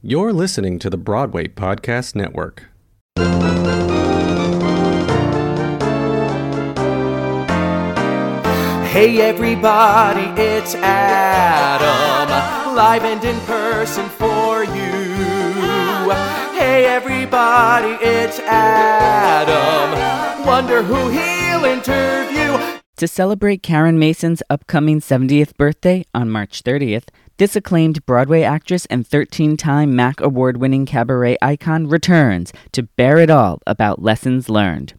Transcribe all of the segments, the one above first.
You're listening to the Broadway Podcast Network. Hey everybody, it's Adam, live and in person for you. Hey everybody, it's Adam, wonder who he'll interview. To celebrate Karen Mason's upcoming 70th birthday on March 30th, this acclaimed Broadway actress and 13 time MAC award winning cabaret icon returns to bare it all about lessons learned.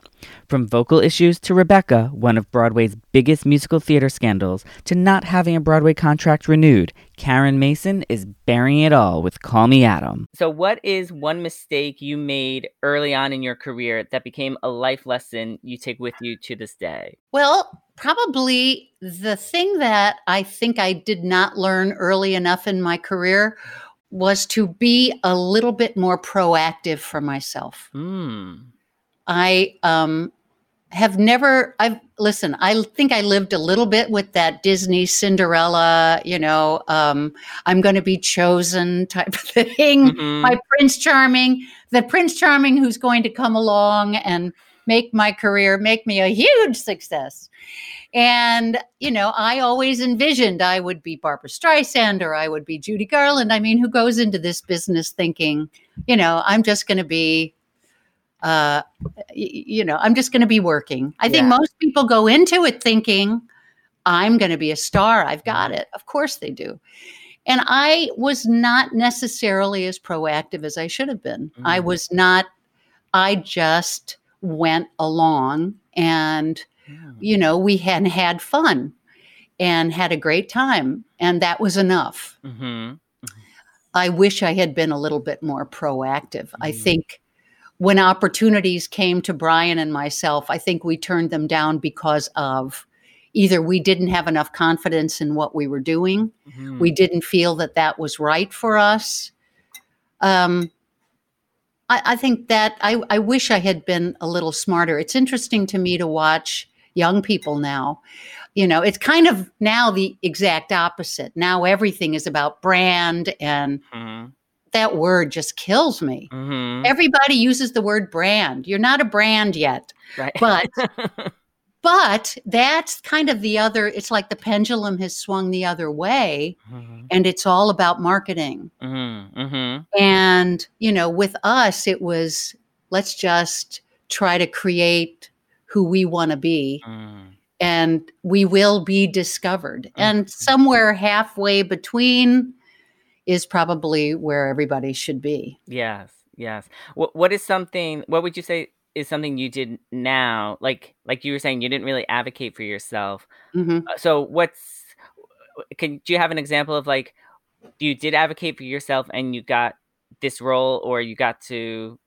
From vocal issues to Rebecca, one of Broadway's biggest musical theater scandals, to not having a Broadway contract renewed, Karen Mason is baring it all with Call Me Adam. So, what is one mistake you made early on in your career that became a life lesson you take with you to this day? Well, probably the thing that I think I did not learn early enough in my career was to be a little bit more proactive for myself. Hmm. I um, have never, I've, listen, I think I lived a little bit with that Disney Cinderella, you know, um, I'm going to be chosen type of thing. Mhm. My Prince Charming, the Prince Charming who's going to come along and make my career, make me a huge success. And, you know, I always envisioned I would be Barbra Streisand or I would be Judy Garland. I mean, who goes into this business thinking, you know, I'm just going to be, uh, you know, I'm just going to be working. I think most people go into it thinking, I'm going to be a star. I've got it. Of course they do. And I was not necessarily as proactive as I should have been. I Mm. was not, I just went along and, you know, we had had fun and had a great time. And that was enough. Mm-hmm. I wish I had been a little bit more proactive. I Mm. think when opportunities came to Brian and myself, I think we turned them down because of either we didn't have enough confidence in what we were doing, Mm-hmm. we didn't feel that that was right for us. Um, I, I think that I, I wish I had been a little smarter. It's interesting to me to watch young people now. You know, it's kind of now the exact opposite. Now everything is about brand, and Mm-hmm. that word just kills me. Mm-hmm. Everybody uses the word brand. You're not a brand yet, Right. but but that's kind of the other. It's like the pendulum has swung the other way, mm-hmm. and it's all about marketing. Mm-hmm. And, you know, with us, it was let's just try to create who we want to be Mm-hmm. and we will be discovered. And somewhere halfway between is probably where everybody should be. Yes, yes. What what is something? What would you say is something you did now? Like like you were saying, you didn't really advocate for yourself. Mhm. Uh, So what's can do you have an example of like you did advocate for yourself and you got this role, or you got to,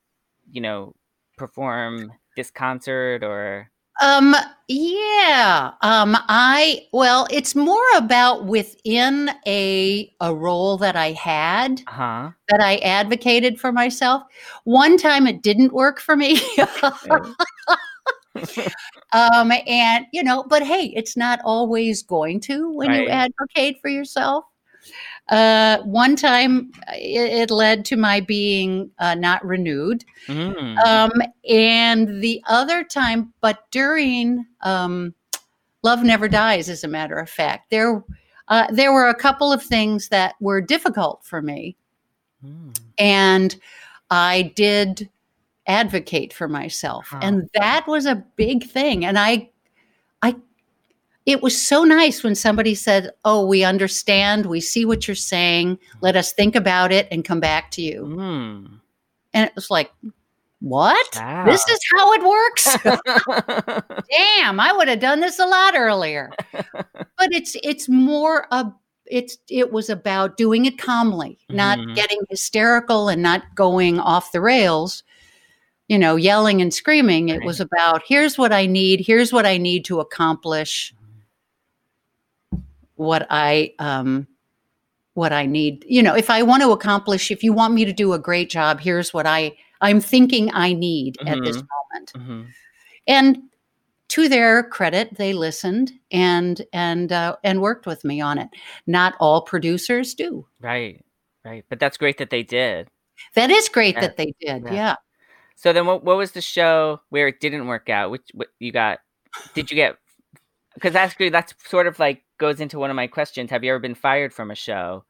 you know, perform this concert, or Um, yeah. Um, I well, it's more about within a a role that I had huh? that I advocated for myself. One time it didn't work for me. um, and you know, but hey, it's not always going to when you advocate for yourself. Uh, one time it, it led to my being uh, not renewed. Mm. Um, and the other time, but during um, Love Never Dies, as a matter of fact, there uh, there were a couple of things that were difficult for me, Mm. and I did advocate for myself, and that was a big thing. And I, it was so nice when somebody said, "Oh, we understand. We see what you're saying. Let us think about it and come back to you." Mm. And it was like, what? This is how it works? Damn, I would have done this a lot earlier. but it's it's more of it's it was about doing it calmly, not getting hysterical and not going off the rails, you know, yelling and screaming. It was about here's what I need, here's what I need to accomplish what I um what I need. You know, if I want to accomplish, if you want me to do a great job, here's what I I'm thinking I need at this Mhm. moment. Mhm. And to their credit, they listened and and uh, and worked with me on it. Not all producers do. Right. Right. But that's great that they did. That is great Yeah. that they did. Yeah. Yeah. So then what what was the show where it didn't work out? Which what you got did you get because actually that's sort of like goes into one of my questions. Have you ever been fired from a show?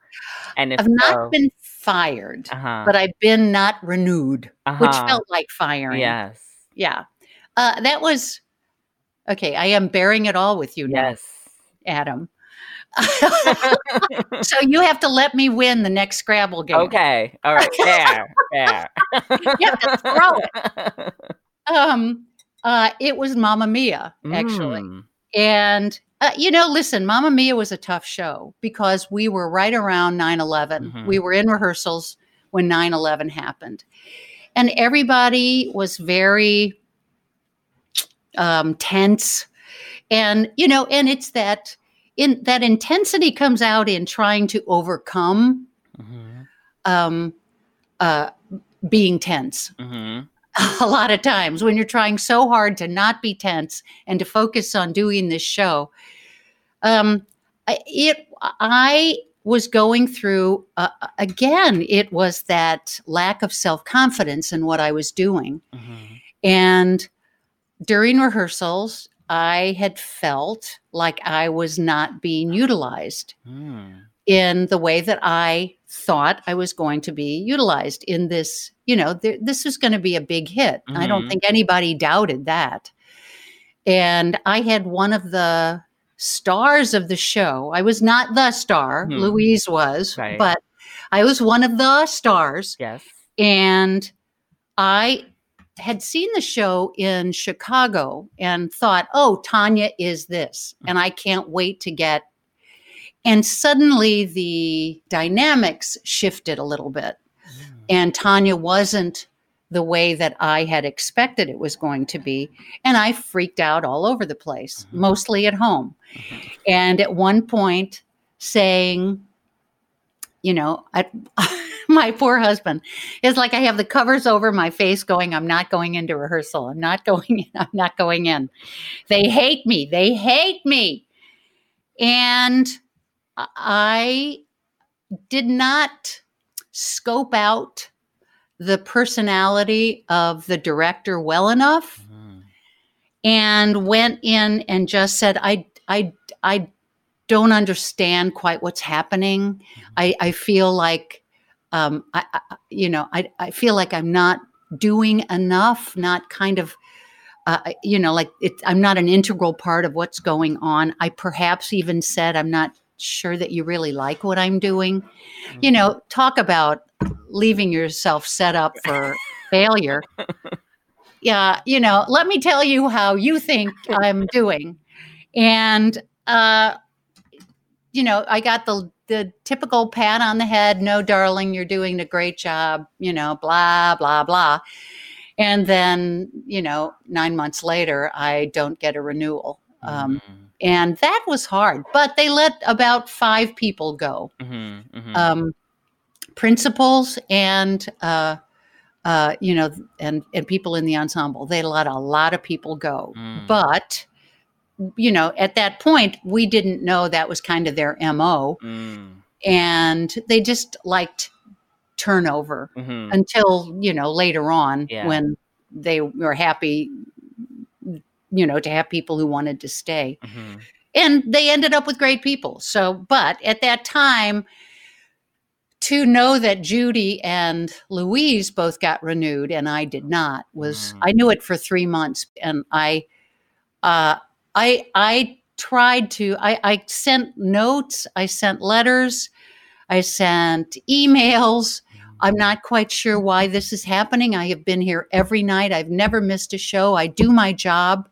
And if I've not so, been fired, uh-huh. but I've been not renewed, which uh-huh. felt like firing. Yes. Yeah. Uh, that was okay. I am baring it all with you now, Yes. Adam. so you have to let me win the next Scrabble game. okay. All right. Yeah, have to throw it. Um, uh, it was Mamma Mia, actually. Mm. And, uh, you know, listen, Mamma Mia was a tough show because we were right around 9 11. Mhm. We were in rehearsals when 9 11 happened. And everybody was very um, tense. And, you know, and it's that. In that intensity comes out in trying to overcome Mhm. um, uh, being tense Mhm. a lot of times when you're trying so hard to not be tense and to focus on doing this show um it i was going through uh, again it was that lack of self-confidence in what i was doing Mhm. and during rehearsals i had felt like i was not being utilized Mm. In the way that I thought I was going to be utilized in this. You know, th- this is going to be a big hit. I don't Mhm. think anybody doubted that. And I had one of the stars of the show. I was not the star, Mhm. Louise was, Right. but I was one of the stars. Yes. And I had seen the show in Chicago and thought, oh, Tanya is this. And I can't wait to get. And suddenly the dynamics shifted a little bit. And Tanya wasn't the way that I had expected it was going to be. And I freaked out all over the place, Mhm. mostly at home. Mhm. And at one point, saying, you know, I, my poor husband is like I have the covers over my face going, I'm not going into rehearsal. I'm not going in. I'm not going in. They hate me. They hate me. And I did not scope out the personality of the director well enough Mhm. and went in and just said, I, I, I don't understand quite what's happening. I, I feel like, um, I, I, you know, I, I feel like I'm not doing enough, not kind of, uh, you know, like it, I'm not an integral part of what's going on. I perhaps even said, I'm not sure that you really like what I'm doing. You know, talk about leaving yourself set up for failure. Yeah, you know, let me tell you how you think I'm doing. And uh you know, I got the the typical pat on the head, no darling, you're doing a great job, you know, blah blah blah. And then, you know, 9 months later I don't get a renewal. Um Mhm. And that was hard, but they let about 5 people go Mhm. Mhm. um, principals and uh, uh, you know and and people in the ensemble they let a lot of people go Mm. but you know at that point we didn't know that was kind of their mo Mm. and they just liked turnover Mhm. until you know later on Yeah. when they were happy you know to have people who wanted to stay Mhm. and they ended up with great people. So, but at that time, to know that Judy and Louise both got renewed and I did not was Mm. I knew it for three months, and I, uh, I, I tried to. I, I sent notes, I sent letters, I sent emails. I'm not quite sure why this is happening. I have been here every night. I've never missed a show. I do my job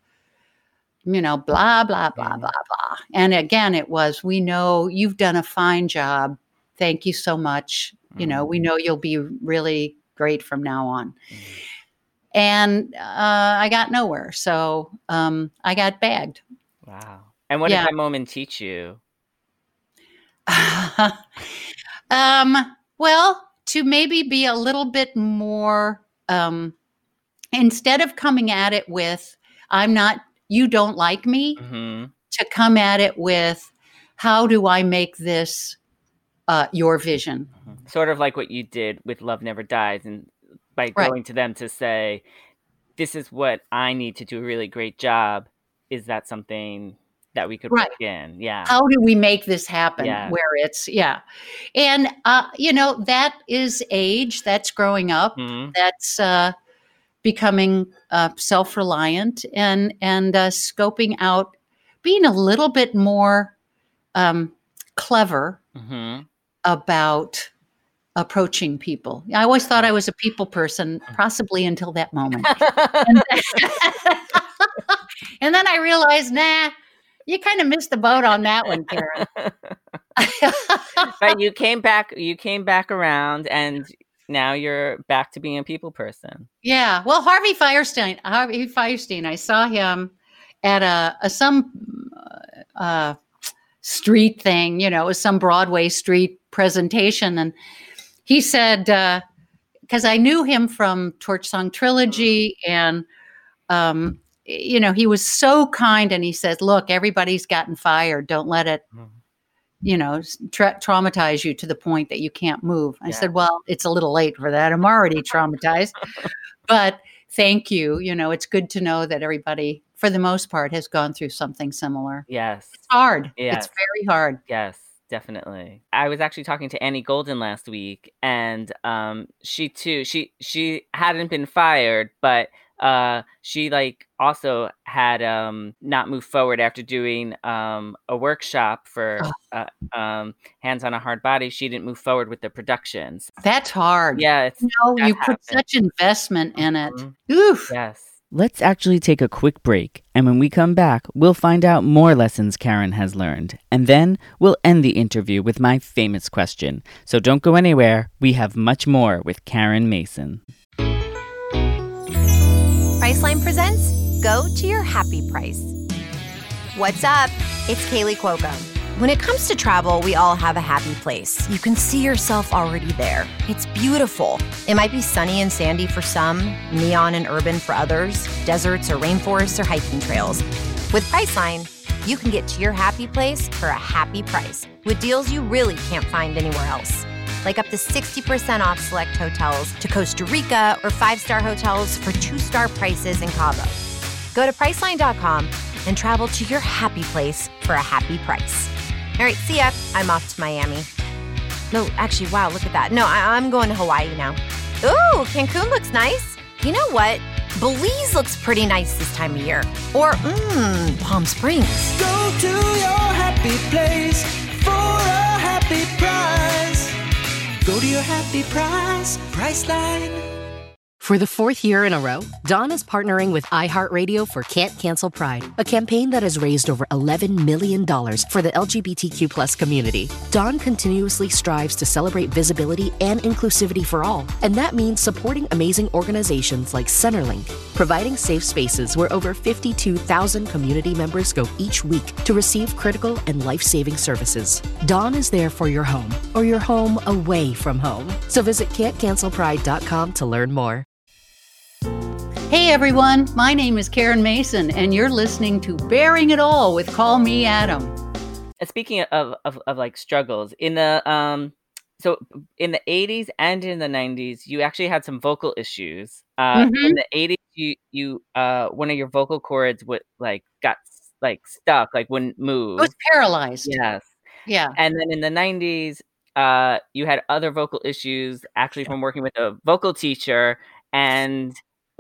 you know, blah, blah, blah, blah, blah. And again, it was, we know you've done a fine job. Thank you so much. You know, we know you'll be really great from now on. Mhm. And uh, I got nowhere. So um, I got bagged. Wow. And what Yeah. did that moment teach you? um, well, to maybe be a little bit more, um, instead of coming at it with, I'm not, you don't like me, hmm to come at it with, how do I make this uh, your vision? sort of like what you did with Love Never Dies, and by Right. going to them to say, "This is what I need to do a really great job." Is that something that we could Right. work in? Yeah. how do we make this happen Yeah. where it's yeah and uh you know that is age that's growing up Mhm. that's uh becoming uh self-reliant and and uh scoping out being a little bit more um clever Mhm. about approaching people i always thought i was a people person possibly until that moment and, and then i realized nah you kind of missed the boat on that one karen but you came back. You came back around, and now you're back to being a people person. Yeah. Well, Harvey Fierstein, Harvey Fierstein, I saw him at a, a some uh, street thing, you know, it was some Broadway street presentation. And he said, because I knew him from Torch Song Trilogy and, um, you know, he was so kind and he says, look, everybody's gotten fired. Don't let it, Mhm. You know, tra- traumatize you to the point that you can't move. I Yeah. said, well, it's a little late for that. I'm already traumatized. but thank you. You know, it's good to know that everybody, for the most part, has gone through something similar. Yes. It's hard. Yes. It's very hard. Yes, definitely. I was actually talking to Annie Golden last week, and um, she too. She she hadn't been fired, but uh, she like also had um not moved forward after doing um a workshop for uh, um Hands on a Hardbody. She didn't move forward with the productions. That's hard. Yeah, it's You know, that you put such investment in it. Mhm. Oof. yes. Let's actually take a quick break, and when we come back, we'll find out more lessons Karen has learned. And then we'll end the interview with my famous question. So don't go anywhere, we have much more with Karen Mason. Priceline presents Go to Your Happy Price. What's up? It's Kaley Cuoco. When it comes to travel, we all have a happy place. You can see yourself already there. It's beautiful. It might be sunny and sandy for some, neon and urban for others, deserts or rainforests or hiking trails. With Priceline, you can get to your happy place for a happy price with deals you really can't find anywhere else. Like up to 60% off select hotels to Costa Rica or five star hotels for two star prices in Cabo. Go to Priceline.com and travel to your happy place for a happy price. All right, see ya. I'm off to Miami. No, actually, wow, look at that. No, I- I'm going to Hawaii now. Ooh, Cancun looks nice. You know what? Belize looks pretty nice this time of year. Or, mmm, Palm Springs. Go to your happy place for a happy price. Go to your happy price, Priceline. For the fourth year in a row, Dawn is partnering with iHeartRadio for Can't Cancel Pride, a campaign that has raised over $11 million for the LGBTQ community. Dawn continuously strives to celebrate visibility and inclusivity for all, and that means supporting amazing organizations like Centerlink, providing safe spaces where over 52,000 community members go each week to receive critical and life-saving services. Dawn is there for your home, or your home away from home. So visit can'tcancelpride.com to learn more. Hey everyone, my name is Karen Mason, and you're listening to Baring It All with Call Me Adam. Speaking of, of of like struggles in the um so in the 80s and in the 90s you actually had some vocal issues uh Mhm. in the 80s you you uh one of your vocal cords would like got like stuck like wouldn't move. It was paralyzed. yes Yeah. and then in the 90s uh you had other vocal issues actually from working with a vocal teacher and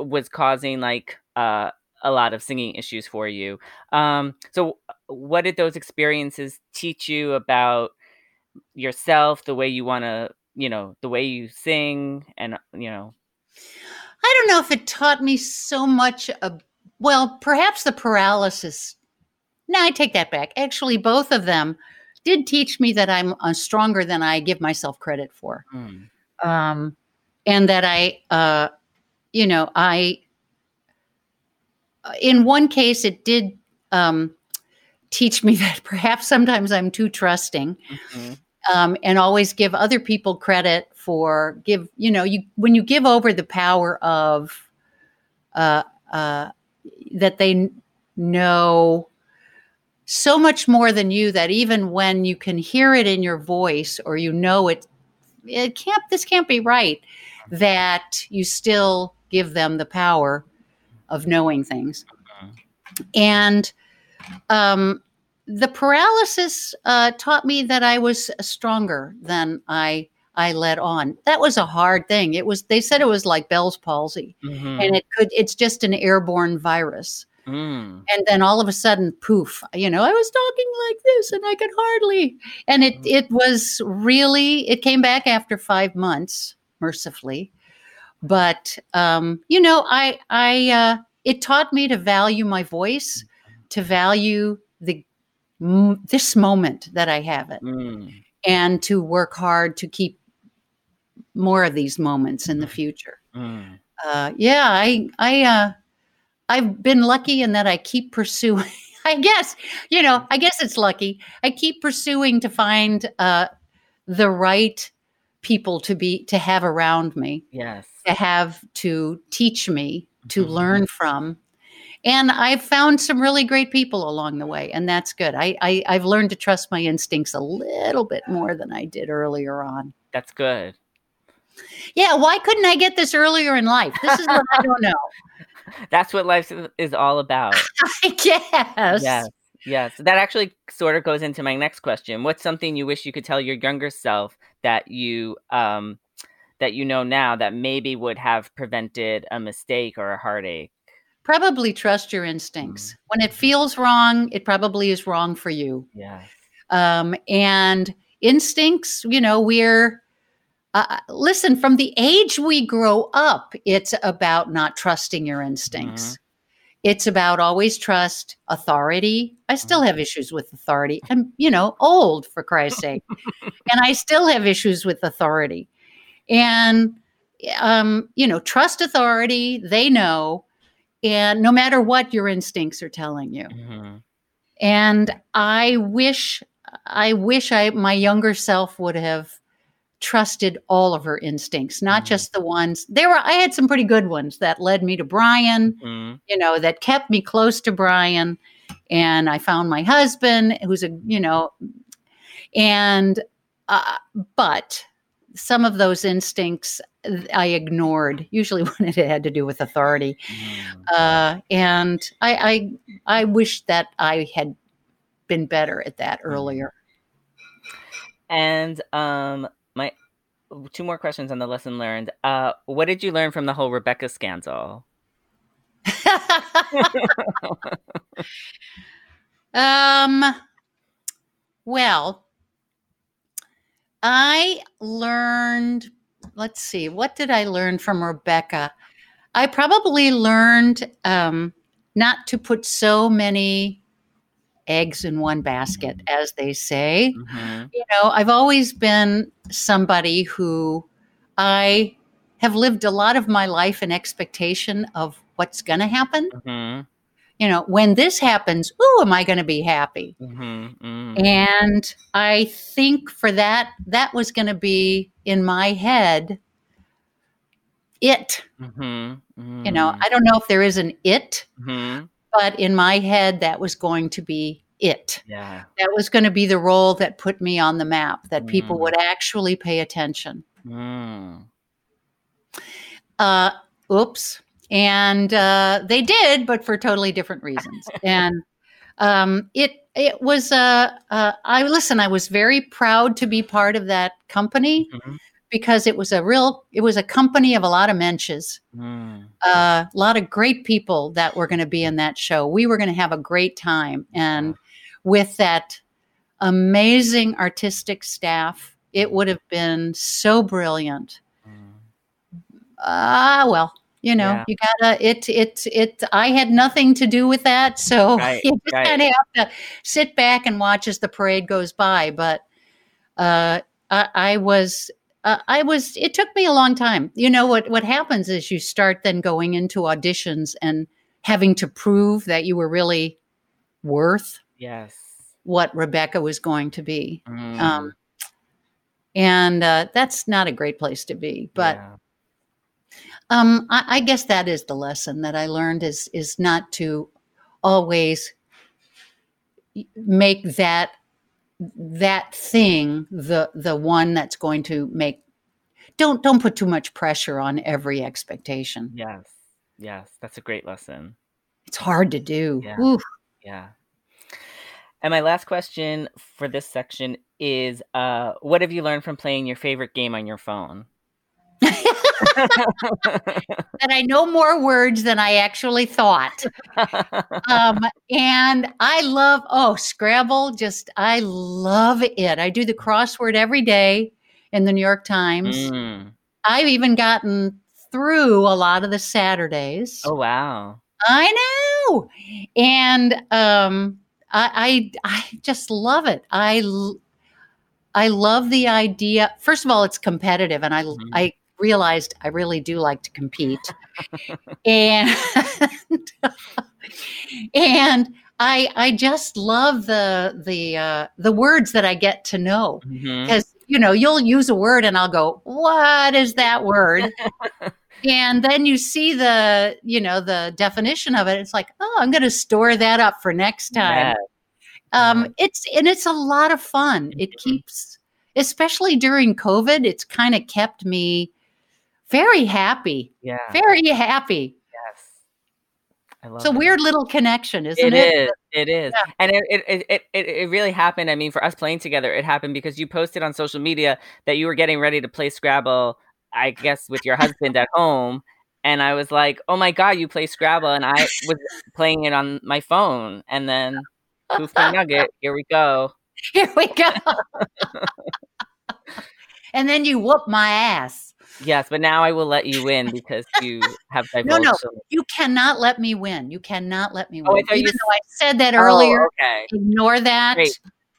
was causing like uh a lot of singing issues for you um so what did those experiences teach you about yourself the way you want to you know the way you sing and you know I don't know if it taught me so much. Of, well, perhaps the paralysis. No, I take that back. Actually, both of them did teach me that I'm uh, stronger than I give myself credit for. mm, um, and that I, uh, you know, I, in one case, it did um, teach me that perhaps sometimes I'm too trusting mhm, um, and always give other people credit for give, you know, you when you give over the power of uh, uh, that they know so much more than you that even when you can hear it in your voice or you know it it can't this can't be right that you still give them the power of knowing things. And um, the paralysis uh, taught me that i was stronger than i i let on. That was a hard thing. It was they said it was like bell's palsy. Mhm. and it could it's just an airborne virus. Mm. and then all of a sudden poof you know i was talking like this and i could hardly. And it it was really it came back after five months mercifully but um you know i i uh it taught me to value my voice to value the m- this moment that i have it Mm. and to work hard to keep more of these moments in the future Mm. uh, yeah, I, I, uh, I've been lucky in that I keep pursuing. I guess you know. I guess it's lucky. I keep pursuing to find uh, the right people to be to have around me, Yes. to have to teach me, to Mhm. learn from, and I've found some really great people along the way, and that's good. I, I I've learned to trust my instincts a little bit more than I did earlier on. That's good. Yeah, why couldn't I get this earlier in life? This is what I don't know. That's what life is- is all about. I guess. Yes. Yes. That actually sort of goes into my next question. What's something you wish you could tell your younger self that you um that you know now that maybe would have prevented a mistake or a heartache? Probably trust your instincts. When it feels wrong, it probably is wrong for you. Yeah. Um, and instincts, you know, we're, uh, listen, from the age we grow up, it's about not trusting your instincts. It's about always trust authority. I still have issues with authority. I'm, you know, old for Christ's sake. and I still have issues with authority. And, um, you know, trust authority. They know. And no matter what your instincts are telling you. Mhm. And I wish, I wish I, my younger self would have trusted all of her instincts, not Mhm. just the ones there were. I had some pretty good ones that led me to Brian, Mhm. you know, that kept me close to Brian. And I found my husband, who's a, you know, and, uh, but some of those instincts I ignored, usually when it had to do with authority. Mhm. Uh, and I, I, I wish that I had been better at that earlier. And um my two more questions on the lesson learned. Uh what did you learn from the whole Rebecca scandal? um, well, I learned, let's see, what did I learn from Rebecca? I probably learned um, not to put so many eggs in one basket, as they say. Mhm. You know, I've always been somebody who I have lived a lot of my life in expectation of what's going to happen. Mhm. You know, when this happens, ooh, am I going to be happy? Mhm. Mhm. And I think for that, that was going to be in my head it. Mhm. You know, I don't know if there is an it, Mhm. But in my head, that was going to be it. Yeah. That was going to be the role that put me on the map, that people Mm. would actually pay attention. Mm. Uh, oops. And uh, they did, but for totally different reasons. and um, it it was uh, uh, I listen. I was very proud to be part of that company Mhm. Because it was a real. It was a company of a lot of mensches, Mm. uh, a lot of great people that were going to be in that show. We were going to have a great time, and with that amazing artistic staff, it would have been so brilliant Mm. ah well you know Yeah. you gotta it it it i had nothing to do with that so Right, you just right. kind of have to sit back and watch as the parade goes by but uh i, I was uh, i was it took me a long time you know what what happens is you start then going into auditions and having to prove that you were really worth Yes. what rebecca was going to be Mm. um and uh, that's not a great place to be but Yeah. um, I, I guess that is the lesson that I learned is is not to always make that that thing the the one that's going to make don't don't put too much pressure on every expectation. Yes. Yes. That's a great lesson. It's hard to do. Yeah. Oof. Yeah. And my last question for this section is uh, what have you learned from playing your favorite game on your phone? that I know more words than I actually thought. um, and I love, oh, Scrabble, just, I love it. I do the crossword every day in the New York Times. Mm. I've even gotten through a lot of the Saturdays. Oh, wow. I know. And um, I, I, I just love it. I, I love the idea. First of all, it's competitive, and I, Mhm. I realized I really do like to compete, and and I, I just love the the uh, the words that I get to know because you know you'll use a word and I'll go, what is that word? and then you see the you know the definition of it. It's like, oh, I'm going to store that up for next time. Yes. Um, it's and it's a lot of fun. It Mhm. keeps, especially during COVID, it's kind of kept me very happy, Yeah. very happy. Yes. I love It's a weird little connection, isn't It it? is. It is. Yeah. And it, it, it, it, it it really happened. I mean, for us playing together, it happened because you posted on social media that you were getting ready to play Scrabble, I guess, with your husband at home. And I was like, oh my God, you play Scrabble. And I was playing it on my phone. And then, poof the nugget, here we go. Here we go. and then you whoop my ass. Yes, but now I will let you win because you have divulged. No, no. You cannot let me win. You cannot let me Oh, win. thought you Even s- though I said that earlier, Oh, okay. ignore that. Great,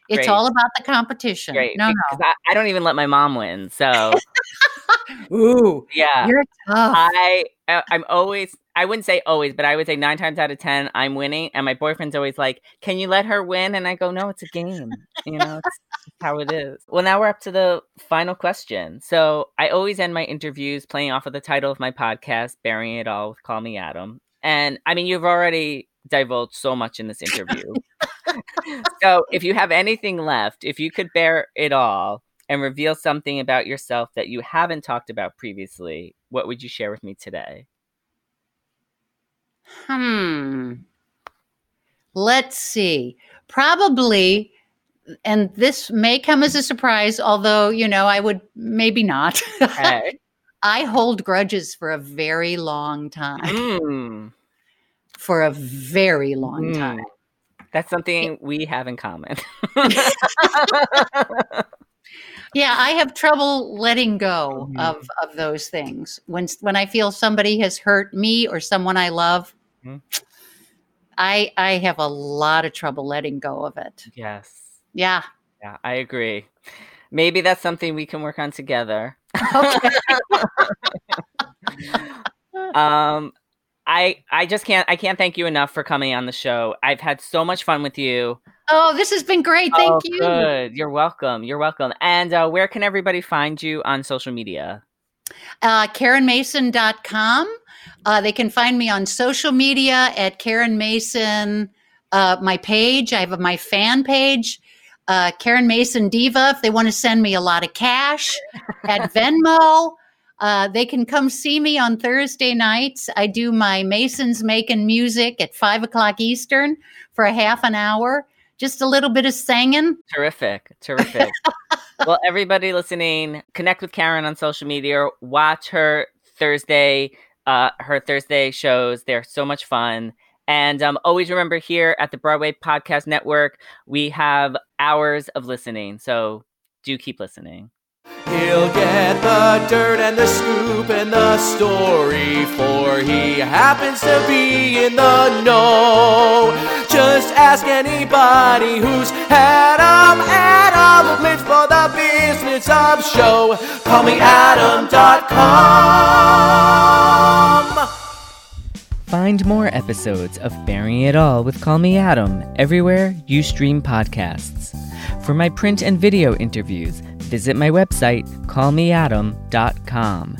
It's great. all about the competition. Great. No, because I, I don't even let my mom win. So. Ooh, yeah. you're tough. I uh, I'm always I wouldn't say always, but I would say nine times out of ten I'm winning, and my boyfriend's always like, "Can you let her win?" And I go, "No, it's a game. You know, it's how it is." Well, now we're up to the final question. So I always end my interviews playing off of the title of my podcast, "Baring It All with Call Me Adam," and I mean you've already divulged so much in this interview. so if you have anything left, if you could bare it all and reveal something about yourself that you haven't talked about previously, what would you share with me today? Hmm. Let's see. Probably, and this may come as a surprise, although, you know, I would maybe not. I hold grudges for a very long time. Mm, For a very long mm. time. That's something we have in common. Yeah, I have trouble letting go Mhm. of of those things. When when I feel somebody has hurt me or someone I love, Mhm. I I have a lot of trouble letting go of it. yes. Yeah. Yeah, I agree. Maybe that's something we can work on together. Okay. um I I just can't I can't thank you enough for coming on the show. I've had so much fun with you. Oh, this has been great. Thank Oh, you. Good. You're welcome. You're welcome. And uh, where can everybody find you on social media? Uh, KarenMason.com. Uh, they can find me on social media at Karen Mason. Uh, my page, I have my fan page, uh, Karen Mason Diva. If they want to send me a lot of cash at Venmo, uh, they can come see me on Thursday nights. I do my Masons Making Music at five o'clock Eastern for a half an hour. Just a little bit of singing. Terrific. Terrific. well, everybody listening, connect with Karen on social media. Watch her Thursday, uh, her Thursday shows. They're so much fun. And um, always remember here at the Broadway Podcast Network, we have hours of listening. So do keep listening. He'll get the dirt and the scoop and the story, for he happens to be in the know. Just ask anybody who's had 'em. Adam lives for the business of show. Call me Adam.com. Find more episodes of Baring It All with Call Me Adam everywhere you stream podcasts. For my print and video interviews, visit my website, callmeadam.com.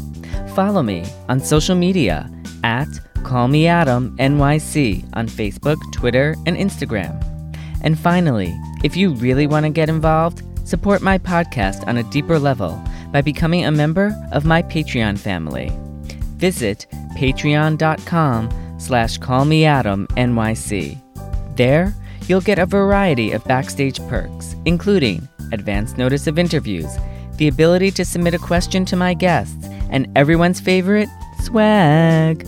Follow me on social media at callmeadamnyc on Facebook, Twitter, and Instagram. And finally, if you really want to get involved, support my podcast on a deeper level by becoming a member of my Patreon family. Visit patreon.com slash callmeadamnyc. There, you'll get a variety of backstage perks, including advance notice of interviews, the ability to submit a question to my guests, and everyone's favorite, swag.